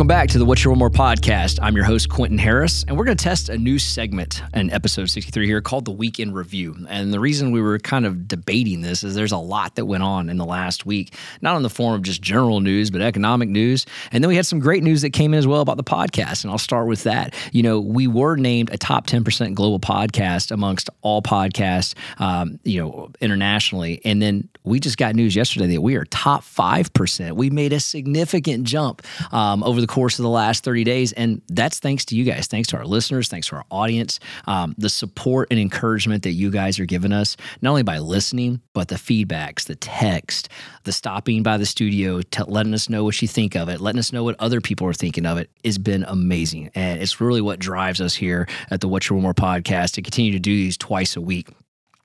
Welcome back to the What's Your One More podcast. I'm your host, Quinton Harris, and we're going to test a new segment in episode 63 here called the Weekend Review. And the reason we were kind of debating this is there's a lot that went on in the last week, not in the form of just general news, but economic news. And then we had some great news that came in as well about the podcast. And I'll start with that. You know, we were named a top 10% global podcast amongst all podcasts, um, you know, internationally. And then we just got news yesterday that we are top 5%. We made a significant jump. Um, over the course of the last 30 days. And that's thanks to you guys, thanks to our listeners, thanks to our audience, um, the support and encouragement that you guys are giving us, not only by listening, but the feedbacks, the text, the stopping by the studio, t- letting us know what you think of it, letting us know what other people are thinking of it has been amazing. And it's really what drives us here at the What's Your One More podcast to continue to do these twice a week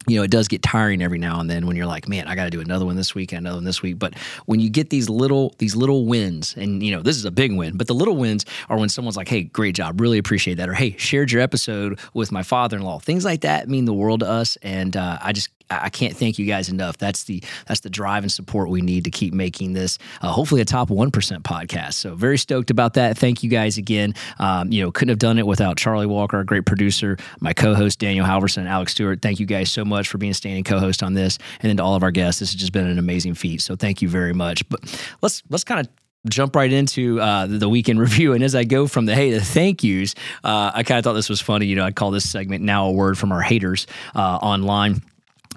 you know, it does get tiring every now and then when you're like, man, I got to do another one this week and another one this week. But when you get these little these little wins, and you know, this is a big win, but the little wins are when someone's like, hey, great job, really appreciate that, or hey, shared your episode with my father-in-law. Things like that mean the world to us, and uh, I just I can't thank you guys enough. That's the that's the drive and support we need to keep making this uh, hopefully a top one percent podcast. So very stoked about that. Thank you guys again. Um, you know, couldn't have done it without Charlie Walker, our great producer, my co-host Daniel Halverson, and Alex Stewart. Thank you guys so much for being standing co-host on this, and then to all of our guests. This has just been an amazing feat. So thank you very much. But let's let's kind of jump right into uh, the weekend review. And as I go from the hey the thank yous, uh, I kind of thought this was funny. You know, I'd call this segment now a word from our haters uh, online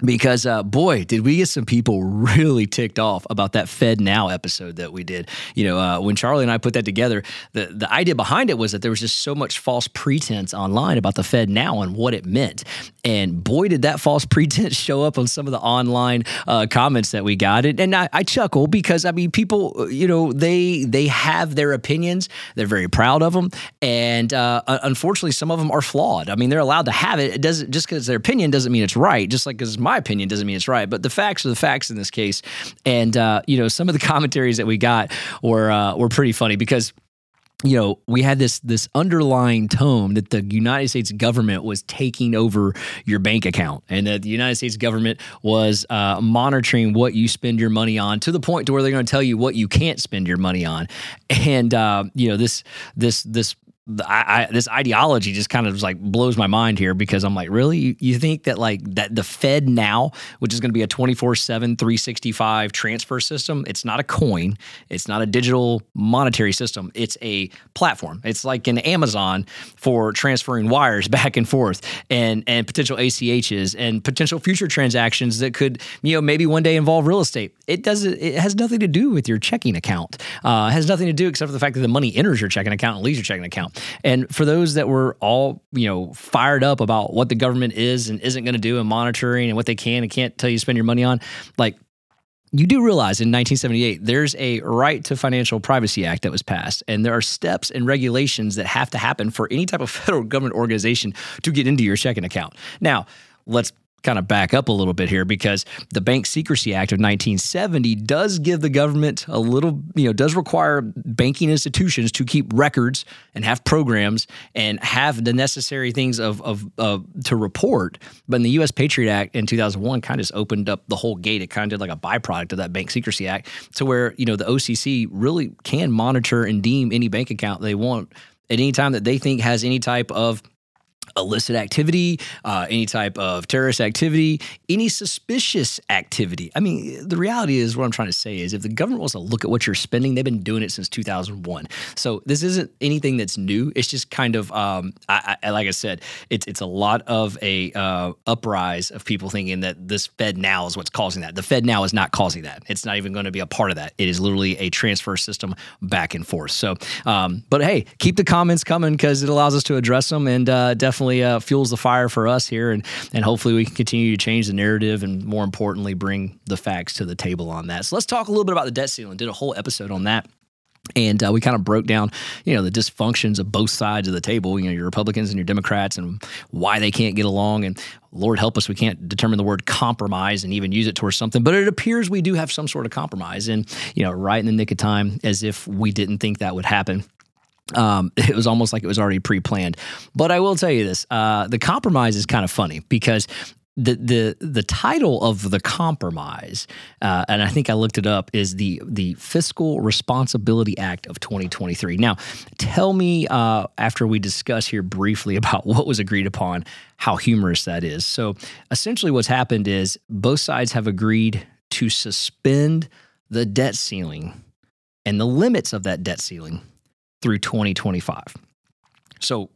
because uh, boy did we get some people really ticked off about that FedNow episode that we did. You know uh, when charlie and i put that together the, the idea behind it was that there was just so much false pretense online about the FedNow and what it meant and boy did that false pretense show up on some of the online uh, comments that we got. And, and I, I, chuckle because i mean people you know they they have their opinions. They're very proud of them and uh, unfortunately some of them are flawed. I mean they're allowed to have it. It doesn't just because their opinion doesn't mean it's right just like because my opinion doesn't mean it's right, but the facts are the facts in this case. And uh, you know, some of the commentaries that we got were uh, were pretty funny because you know, we had this this underlying tone that the United States government was taking over your bank account, and that the United States government was uh, monitoring what you spend your money on to the point to where they're going to tell you what you can't spend your money on, and uh, you know this this this I, I, this ideology just kind of like blows my mind here because I'm like, really? You, you think that like that the FedNow, which is going to be a 24 7, 365 transfer system, it's not a coin, it's not a digital monetary system, it's a platform. It's like an Amazon for transferring wires back and forth and, and potential ACHs and potential future transactions that could, you know, maybe one day involve real estate. It doesn't, it has nothing to do with your checking account. Uh, it has nothing to do except for the fact that the money enters your checking account and leaves your checking account. And for those that were all, you know, fired up about what the government is and isn't going to do and monitoring and what they can and can't tell you spend your money on, like you do realize in 1978 there's a right to financial privacy act that was passed. And there are steps and regulations that have to happen for any type of federal government organization to get into your checking account. Now let's kind of back up a little bit here because the Bank Secrecy Act of 1970 does give the government a little, you know, does require banking institutions to keep records and have programs and have the necessary things of, of, of to report. But in the U.S. Patriot Act in 2001 kind of just opened up the whole gate. It kind of did like a byproduct of that Bank Secrecy Act to where, you know, the OCC really can monitor and deem any bank account they want at any time that they think has any type of illicit activity, uh, any type of terrorist activity, any suspicious activity. I mean, the reality is what I'm trying to say is if the government wants to look at what you're spending, they've been doing it since 2001. So this isn't anything that's new. It's just kind of, um, I, I, like I said, it's it's a lot of a uh, uprise of people thinking that this FedNow is what's causing that. The FedNow is not causing that. It's not even going to be a part of that. It is literally a transfer system back and forth. So, um, but hey, keep the comments coming because it allows us to address them and uh, definitely definitely uh, fuels the fire for us here, and and hopefully we can continue to change the narrative and more importantly bring the facts to the table on that. So let's talk a little bit about the debt ceiling. Did a whole episode on that. And uh, we kind of broke down, you know, the dysfunctions of both sides of the table. You know, your Republicans and your Democrats, and why they can't get along. And Lord help us, we can't determine the word compromise and even use it towards something. But it appears we do have some sort of compromise, and you know, right in the nick of time, as if we didn't think that would happen. Um, it was almost like it was already pre-planned. But I will tell you this: uh, the compromise is kind of funny because the the the title of the compromise, uh, and I think I looked it up, is the the Fiscal Responsibility Act of 2023. Now, tell me uh, after we discuss here briefly about what was agreed upon, how humorous that is. So, essentially, what's happened is both sides have agreed to suspend the debt ceiling and the limits of that debt ceiling through 2025. So,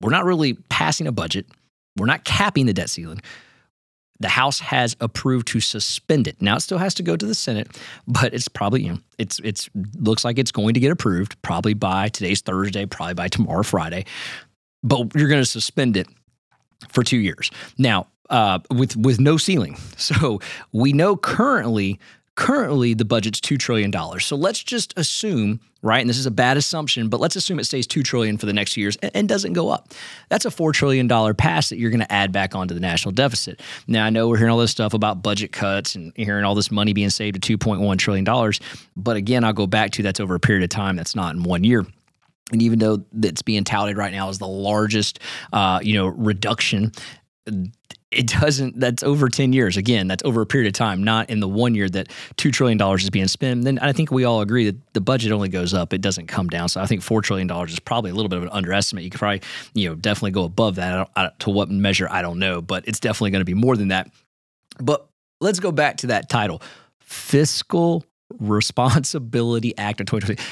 we're not really passing a budget. We're not capping the debt ceiling the House has approved to suspend it. Now it still has to go to the Senate, but it's probably you know it's it's looks like it's going to get approved probably by today's Thursday, probably by tomorrow Friday. But you're going to suspend it for two years now uh, with with no ceiling. So we know currently currently the budget's $2 trillion. So let's just assume, right, and this is a bad assumption, but let's assume it stays 2 trillion for the next years and, and doesn't go up. That's a $4 trillion pass that you're going to add back onto the national deficit. Now, I know we're hearing all this stuff about budget cuts and hearing all this money being saved to $2.1 trillion. But again, I'll go back to that's over a period of time. That's not in one year. And even though that's being touted right now as the largest, uh, you know, reduction it doesn't that's over 10 years. Again that's over a period of time not in the one year that $2 trillion is being spent. Then i think we all agree that the budget only goes up it doesn't come down. So i think $4 trillion is probably a little bit of an underestimate. You could probably you know definitely go above that. To what measure i don't know but it's definitely going to be more than that. But let's go back to that title fiscal responsibility act of 2020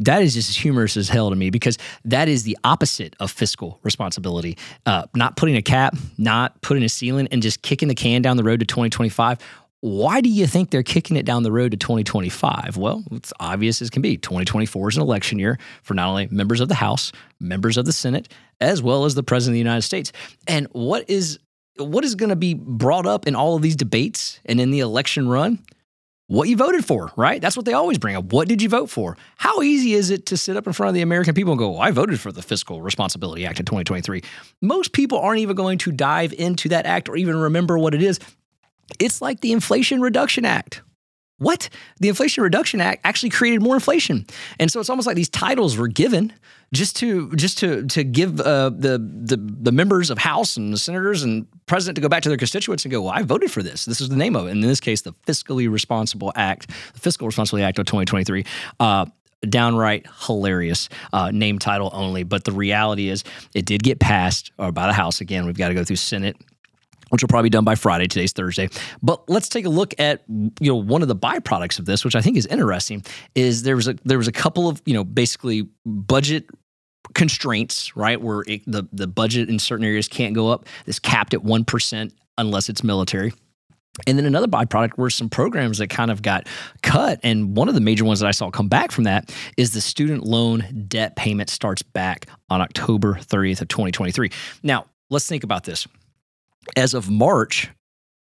that is just as humorous as hell to me because that is the opposite of fiscal responsibility. Uh, not putting a cap, not putting a ceiling, and just kicking the can down the road to 2025. Why do you think they're kicking it down the road to 2025? Well, it's obvious as can be. 2024 is an election year for not only members of the House, members of the Senate, as well as the President of the United States. And what is what is going to be brought up in all of these debates and in the election run? What you voted for, right? That's what they always bring up. What did you vote for? How easy is it to sit up in front of the American people and go, well, I voted for the Fiscal Responsibility Act of 2023? Most people aren't even going to dive into that act or even remember what it is. It's like the Inflation Reduction Act. What? The Inflation Reduction Act actually created more inflation. And so it's almost like these titles were given just to just to to give uh, the, the the members of House and the senators and president to go back to their constituents and go, well, I voted for this. This is the name of it. And in this case, the Fiscally Responsible Act, the Fiscal Responsibility Act of 2023. Uh, downright hilarious uh, name title only but the reality is it did get passed or by the house again we've got to go through senate which will probably be done by Friday. Today's Thursday. But let's take a look at you know one of the byproducts of this, which I think is interesting, is there was a there was a couple of you know basically budget constraints, right? Where it, the the budget in certain areas can't go up. It's capped at one percent unless it's military. And then another byproduct were some programs that kind of got cut. And one of the major ones that I saw come back from that is the student loan debt payment starts back on October 30th of 2023. Now, let's think about this as of March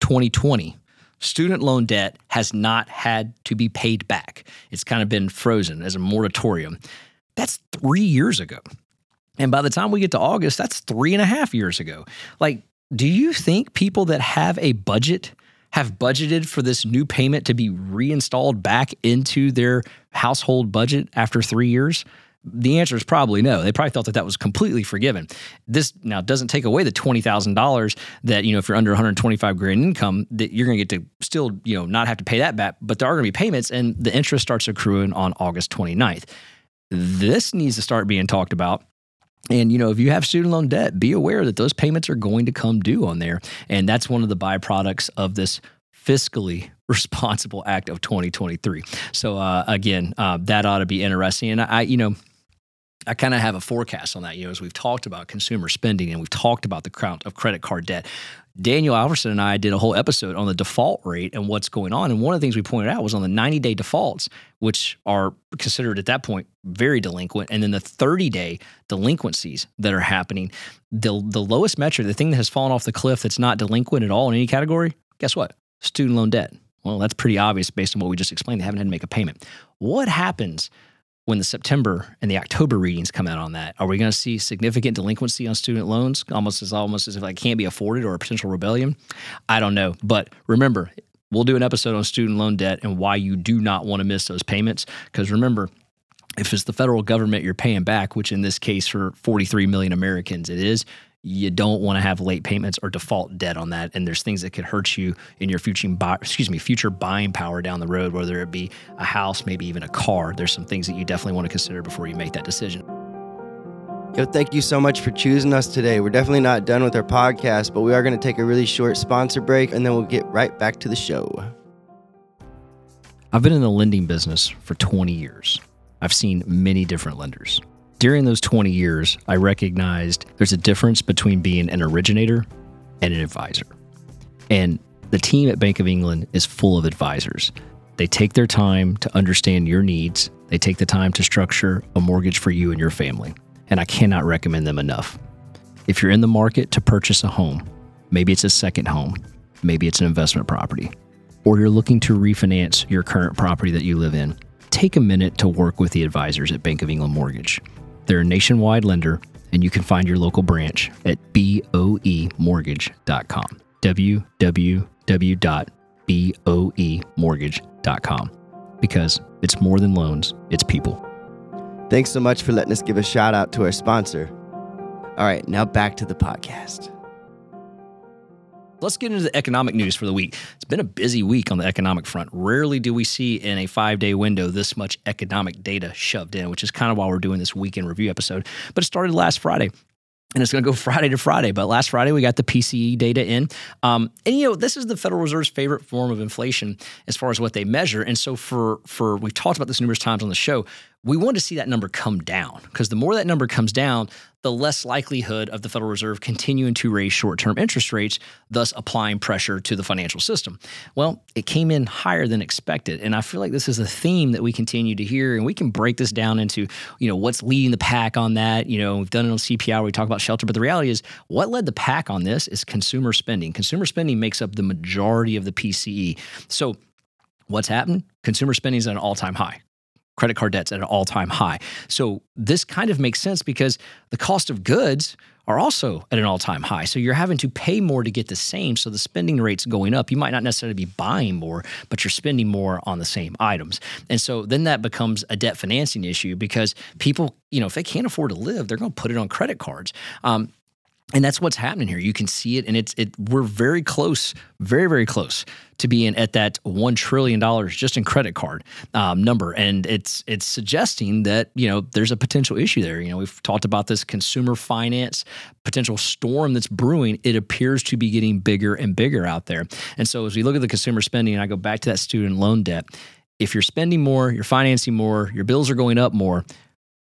2020, student loan debt has not had to be paid back. It's kind of been frozen as a moratorium. That's three years ago. And by the time we get to August, that's three and a half years ago. Like, do you think people that have a budget have budgeted for this new payment to be reinstalled back into their household budget after three years? The answer is probably no. They probably thought that that was completely forgiven. This now doesn't take away the twenty thousand dollars that you know if you're under 125 grand income that you're going to get to still you know not have to pay that back, but there are going to be payments, and the interest starts accruing on August 29th. This needs to start being talked about. And you know, if you have student loan debt, be aware that those payments are going to come due on there, and that's one of the byproducts of this fiscally responsible act of 2023. So uh, again, uh, that ought to be interesting. And I, you know, I kind of have a forecast on that. You know, as we've talked about consumer spending and we've talked about the count of credit card debt. Daniel Halverson and I did a whole episode on the default rate and what's going on. And one of the things we pointed out was on the 90 day defaults, which are considered at that point very delinquent, and then the 30 day delinquencies that are happening. The, the lowest metric, the thing that has fallen off the cliff that's not delinquent at all in any category, guess what? Student loan debt. Well, that's pretty obvious based on what we just explained. They haven't had to make a payment. What happens when the September and the October readings come out on that? Are we going to see significant delinquency on student loans, almost as almost as if it can't be afforded or a potential rebellion? I don't know. But remember, we'll do an episode on student loan debt and why you do not want to miss those payments. Because remember, if it's the federal government you're paying back, which in this case for 43 million Americans it is, you don't want to have late payments or default debt on that. And there's things that could hurt you in your future, excuse me, future buying power down the road, whether it be a house, maybe even a car. There's some things that you definitely want to consider before you make that decision. Yo, thank you so much for choosing us today. We're definitely not done with our podcast, but we are going to take a really short sponsor break and then we'll get right back to the show. I've been in the lending business for 20 years. I've seen many different lenders. During those 20 years, I recognized there's a difference between being an originator and an advisor. And the team at Bank of England is full of advisors. They take their time to understand your needs, they take the time to structure a mortgage for you and your family. And I cannot recommend them enough. If you're in the market to purchase a home, maybe it's a second home, maybe it's an investment property, or you're looking to refinance your current property that you live in, take a minute to work with the advisors at Bank of England Mortgage. They're a nationwide lender, and you can find your local branch at boemortgage.com. www.boemortgage.com. Because it's more than loans, it's people. Thanks so much for letting us give a shout out to our sponsor. All right, now back to the podcast. Let's get into the economic news for the week. It's been a busy week on the economic front. Rarely do we see in a five day window this much economic data shoved in, which is kind of why we're doing this weekend review episode. But it started last Friday and it's going to go Friday to Friday. But last Friday, we got the PCE data in. Um, and, you know, this is the Federal Reserve's favorite form of inflation as far as what they measure. And so, for, for we've talked about this numerous times on the show, we want to see that number come down because the more that number comes down, the less likelihood of the Federal Reserve continuing to raise short term interest rates, thus applying pressure to the financial system. Well, it came in higher than expected. And I feel like this is a theme that we continue to hear. And we can break this down into, you know, what's leading the pack on that. You know, we've done it on CPI we talk about shelter. But the reality is, what led the pack on this is consumer spending. Consumer spending makes up the majority of the PCE. So, what's happened? Consumer spending is at an all time high credit card debts at an all time high. So this kind of makes sense because the cost of goods are also at an all time high. So you're having to pay more to get the same. So the spending rate's going up. You might not necessarily be buying more, but you're spending more on the same items. And so then that becomes a debt financing issue because people, you know, if they can't afford to live, they're going to put it on credit cards. Um, and that's what's happening here. You can see it, and it's it. We're very close, very very close to being at that one trillion dollars just in credit card um, number, and it's it's suggesting that you know there's a potential issue there. You know, we've talked about this consumer finance potential storm that's brewing. It appears to be getting bigger and bigger out there. And so as we look at the consumer spending, and I go back to that student loan debt, if you're spending more, you're financing more, your bills are going up more.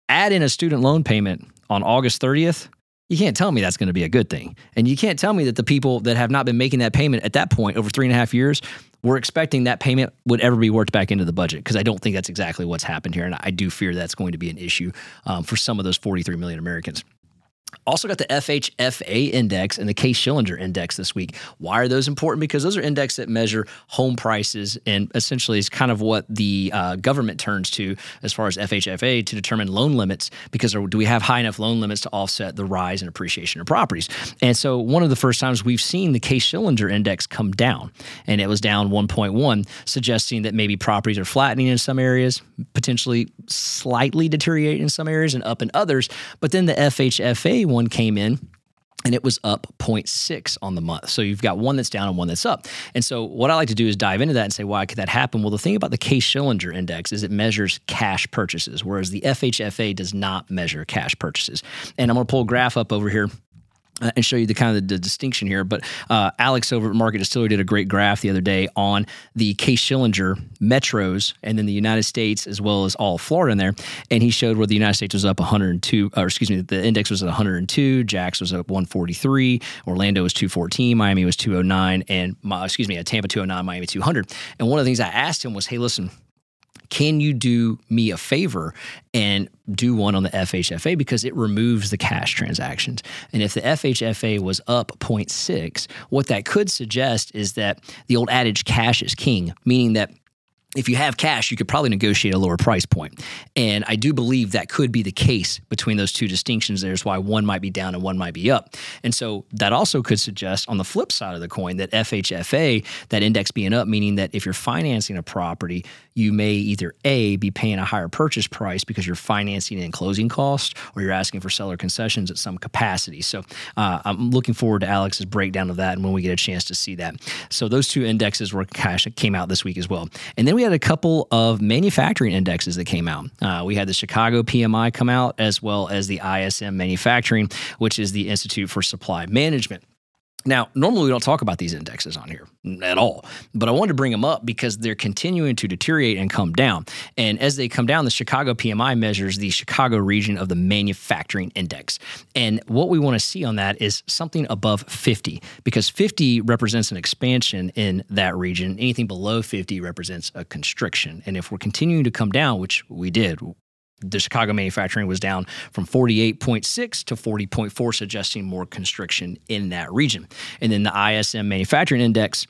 Add in a student loan payment on August 30th you can't tell me that's going to be a good thing. And you can't tell me that the people that have not been making that payment at that point over three and a half years were expecting that payment would ever be worked back into the budget because I don't think that's exactly what's happened here. And I do fear that's going to be an issue um, for some of those 43 million Americans. Also got the FHFA index and the Case Shillinger index this week. Why are those important? Because those are indexes that measure home prices and essentially is kind of what the uh, government turns to as far as FHFA to determine loan limits. Because do we have high enough loan limits to offset the rise in appreciation of properties? And so one of the first times we've seen the Case Shillinger index come down, and it was down 1.1, suggesting that maybe properties are flattening in some areas, potentially slightly deteriorating in some areas, and up in others. But then the FHFA one came in and it was up 0.6 on the month. So you've got one that's down and one that's up. And so what I like to do is dive into that and say, why could that happen? Well, the thing about the Case Schillinger index is it measures cash purchases, whereas the FHFA does not measure cash purchases. And I'm going to pull a graph up over here uh, and show you the kind of the, the distinction here. But uh, Alex over at Market Distillery did a great graph the other day on the Case Shillinger metros and then the United States as well as all Florida in there. And he showed where the United States was up 102, or excuse me, the index was at 102, Jax was up 143, Orlando was 214, Miami was 209, and excuse me, Tampa 209, Miami 200. And one of the things I asked him was, hey, listen, can you do me a favor and do one on the FHFA because it removes the cash transactions? And if the FHFA was up 0.6, what that could suggest is that the old adage cash is king, meaning that if you have cash, you could probably negotiate a lower price point. And I do believe that could be the case between those two distinctions. There's why one might be down and one might be up. And so that also could suggest on the flip side of the coin that FHFA, that index being up, meaning that if you're financing a property, you may either A, be paying a higher purchase price because you're financing in closing costs or you're asking for seller concessions at some capacity. So uh, I'm looking forward to Alex's breakdown of that and when we get a chance to see that. So those two indexes were cash that came out this week as well. And then we had a couple of manufacturing indexes that came out. Uh, we had the Chicago PMI come out, as well as the ISM Manufacturing, which is the Institute for Supply Management. Now, normally we don't talk about these indexes on here at all, but I wanted to bring them up because they're continuing to deteriorate and come down. And as they come down, the Chicago PMI measures the Chicago region of the manufacturing index. And what we want to see on that is something above 50, because 50 represents an expansion in that region. Anything below 50 represents a constriction. And if we're continuing to come down, which we did, the Chicago manufacturing was down from 48.6 to 40.4, suggesting more constriction in that region. And then the ISM manufacturing index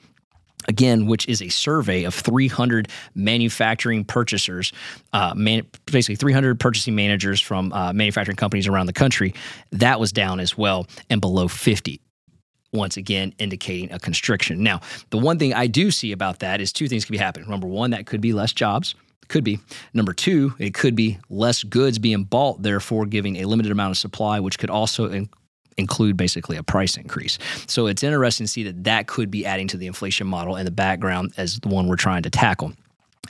again, which is a survey of 300 manufacturing purchasers, uh, man, basically 300 purchasing managers from uh, manufacturing companies around the country, that was down as well and below 50 once again indicating a constriction. Now, the one thing I do see about that is two things could be happening. Number one, that could be less jobs. Could be. Number two, it could be less goods being bought, therefore giving a limited amount of supply, which could also in- include basically a price increase. So it's interesting to see that that could be adding to the inflation model in the background as the one we're trying to tackle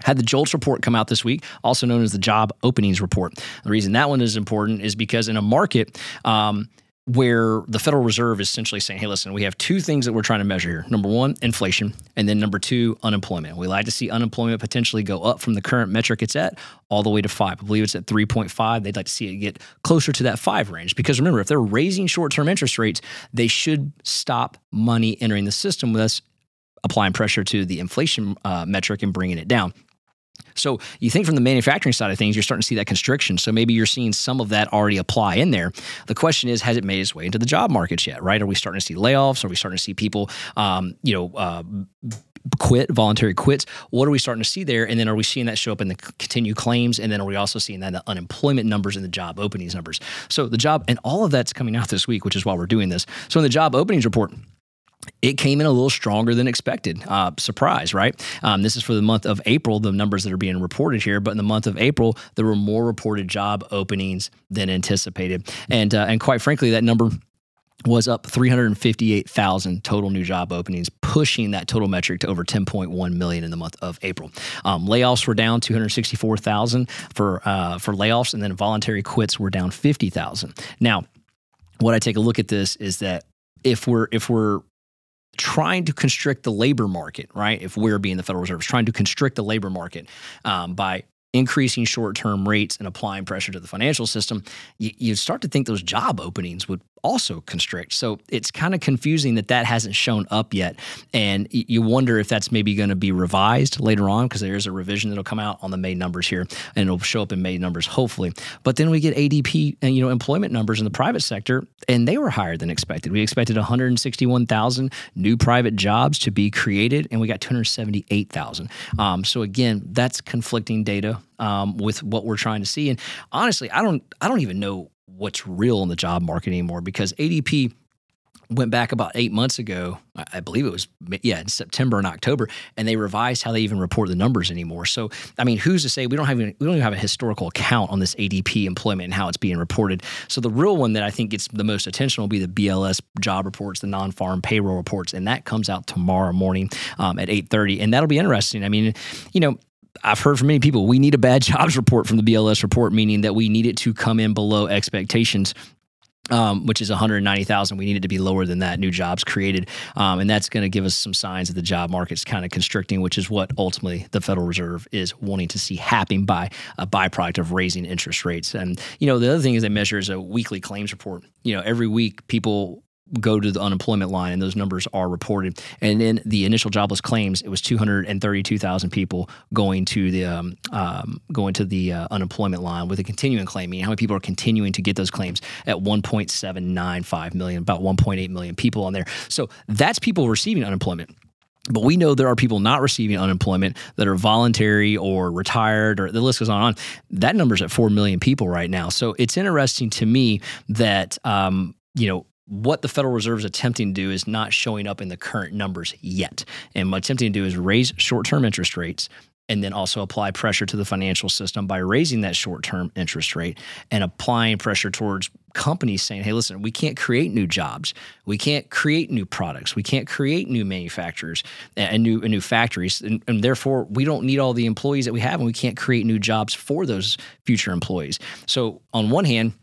had the JOLTS report come out this week, also known as the job openings report. The reason that one is important is because in a market, um, where the Federal Reserve is essentially saying, hey, listen, we have two things that we're trying to measure here. Number one, inflation, and then number two, unemployment. We like to see unemployment potentially go up from the current metric it's at all the way to five. I believe it's at 3.5. They'd like to see it get closer to that five range. Because remember, if they're raising short term interest rates, they should stop money entering the system with us applying pressure to the inflation uh, metric and bringing it down. So you think from the manufacturing side of things, you're starting to see that constriction. So maybe you're seeing some of that already apply in there. The question is, has it made its way into the job markets yet? Right? Are we starting to see layoffs? Are we starting to see people, um, you know, uh, quit, voluntary quits. What are we starting to see there? And then are we seeing that show up in the continued claims? And then are we also seeing that in the unemployment numbers and the job openings numbers? So the job, and all of that's coming out this week, which is why we're doing this. So in the job openings report, it came in a little stronger than expected. Uh, surprise, right? Um, this is for the month of April, the numbers that are being reported here. But in the month of April, there were more reported job openings than anticipated. And, uh, and quite frankly, that number was up 358,000 total new job openings, pushing that total metric to over 10.1 million in the month of April. Um, layoffs were down 264,000 for uh, for layoffs, and then voluntary quits were down 50,000. Now, what I take a look at this is that if we're if we're trying to constrict the labor market, right? If we're being the Federal Reserve, is trying to constrict the labor market um, by increasing short term rates and applying pressure to the financial system, you, you, start to think those job openings would also constrict. So it's kind of confusing that that hasn't shown up yet. And you wonder if that's maybe going to be revised later on because there's a revision that'll come out on the May numbers here and it'll show up in May numbers, hopefully. But then we get ADP and, you know, employment numbers in the private sector and they were higher than expected. We expected 161,000 new private jobs to be created and we got 278,000. Um, so again, that's conflicting data um, with what we're trying to see. And honestly, I don't, I don't even know what's real in the job market anymore because ADP went back about eight months ago. I believe it was yeah in September and October, and they revised how they even report the numbers anymore. So I mean, who's to say we don't have we don't even have a historical account on this ADP employment and how it's being reported. So the real one that I think gets the most attention will be the BLS job reports, the non-farm payroll reports, and that comes out tomorrow morning um, at eight thirty, and that'll be interesting. I mean, you know, I've heard from many people we need a bad jobs report from the BLS report, meaning that we need it to come in below expectations. Um, which is 190,000. We need it to be lower than that. New jobs created, um, and that's going to give us some signs that the job market's kind of constricting, which is what ultimately the Federal Reserve is wanting to see happen by a byproduct of raising interest rates. And you know, the other thing is they measure is a weekly claims report. You know, every week people go to the unemployment line and those numbers are reported. And in the initial jobless claims, it was 232,000 people going to the um, um, going to the uh, unemployment line with a continuing claim. Meaning how many people are continuing to get those claims at 1.795 million, about 1.8 million people on there. So that's people receiving unemployment. But we know there are people not receiving unemployment that are voluntary or retired, or the list goes on and on. That number's at 4 million people right now. So it's interesting to me that, um, you know, what the Federal Reserve is attempting to do is not showing up in the current numbers yet. And what attempting to do is raise short term interest rates and then also apply pressure to the financial system by raising that short term interest rate and applying pressure towards companies saying, hey, listen, we can't create new jobs. We can't create new products. We can't create new manufacturers and new, and new factories. And, and therefore, we don't need all the employees that we have, and we can't create new jobs for those future employees. So, on one hand,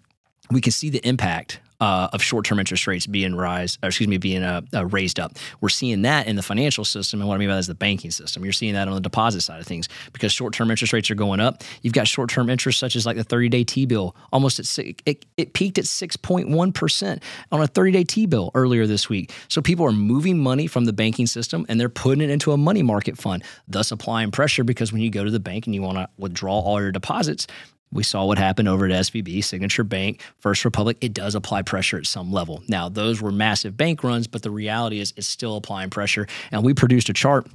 we can see the impact uh, of short-term interest rates being rise, excuse me, being uh, uh, raised up. We're seeing that in the financial system, and what I mean by that is the banking system. You're seeing that on the deposit side of things because short-term interest rates are going up. You've got short-term interest such as like the 30-day T-bill, almost at six, it, it peaked at 6.1 percent on a 30-day T-bill earlier this week. So people are moving money from the banking system and they're putting it into a money market fund, thus applying pressure because when you go to the bank and you want to withdraw all your deposits, we saw what happened over at SVB, Signature Bank, First Republic. It does apply pressure at some level. Now, those were massive bank runs, but the reality is it's still applying pressure. And we produced a chart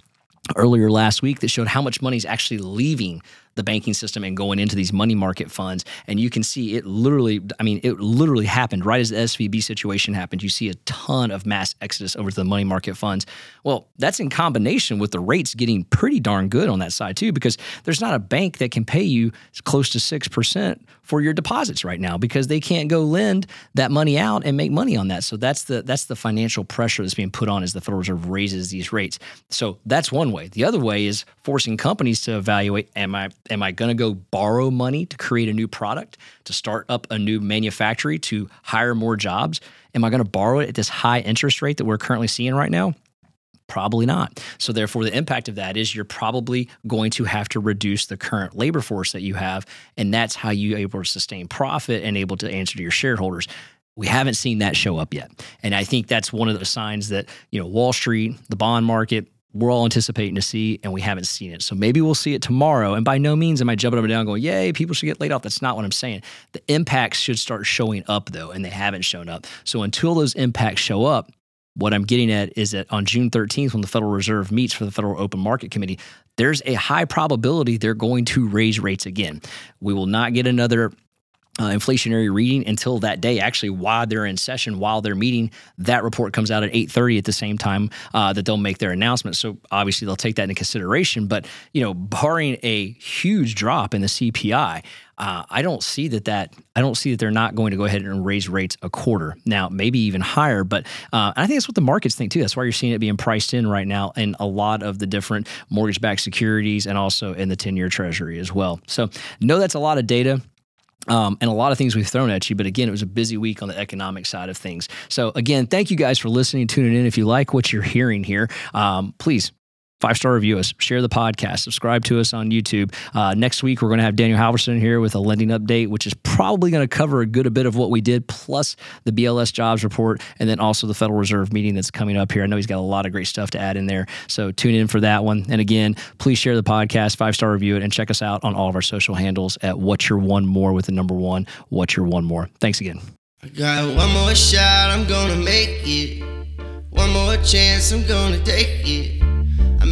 earlier last week that showed how much money is actually leaving the banking system and going into these money market funds. And you can see it literally, I mean, it literally happened right as the SVB situation happened. You see a ton of mass exodus over to the money market funds. Well, that's in combination with the rates getting pretty darn good on that side too, because there's not a bank that can pay you close to 6% for your deposits right now because they can't go lend that money out and make money on that. So that's the that's the financial pressure that's being put on as the Federal Reserve raises these rates. So that's one way. The other way is forcing companies to evaluate am I am I going to go borrow money to create a new product, to start up a new manufactory, to hire more jobs? Am I going to borrow it at this high interest rate that we're currently seeing right now? Probably not. So, therefore, the impact of that is you're probably going to have to reduce the current labor force that you have. And that's how you're able to sustain profit and able to answer to your shareholders. We haven't seen that show up yet. And I think that's one of the signs that, you know, Wall Street, the bond market, we're all anticipating to see, and we haven't seen it. So maybe we'll see it tomorrow. And by no means am I jumping up and down going, yay, people should get laid off. That's not what I'm saying. The impacts should start showing up, though, and they haven't shown up. So until those impacts show up, what I'm getting at is that on June 13th, when the Federal Reserve meets for the Federal Open Market Committee, there's a high probability they're going to raise rates again. We will not get another uh, inflationary reading until that day. Actually, while they're in session, while they're meeting, that report comes out at 8:30 at the same time uh, that they'll make their announcement. So obviously they'll take that into consideration. But you know, barring a huge drop in the CPI. Uh, I don't see that that I don't see that they're not going to go ahead and raise rates a quarter now, maybe even higher. But uh, I think that's what the markets think too. That's why you're seeing it being priced in right now in a lot of the different mortgage-backed securities and also in the 10-year Treasury as well. So know that's a lot of data. Um, and a lot of things we've thrown at you. But again, it was a busy week on the economic side of things. So, again, thank you guys for listening, tuning in. If you like what you're hearing here, um, please five star review us, share the podcast, subscribe to us on YouTube. Uh, next week, we're going to have Daniel Halverson here with a lending update, which is probably going to cover a good bit of what we did, plus the BLS jobs report, and then also the Federal Reserve meeting that's coming up here. I know he's got a lot of great stuff to add in there. So tune in for that one. And again, please share the podcast, five star review it, and check us out on all of our social handles at What's Your One More with the number one, What's Your One More. Thanks again. I got one more shot, I'm gonna make it. One more chance, I'm gonna take it.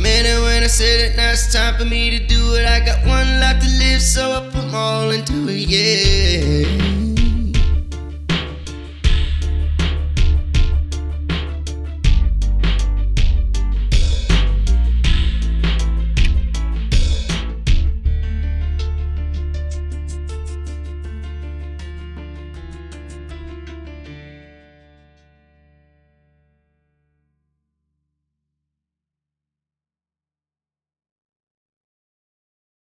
Meant it when I said it, now it's time for me to do it. I got one life to live, so I put all into it, yeah.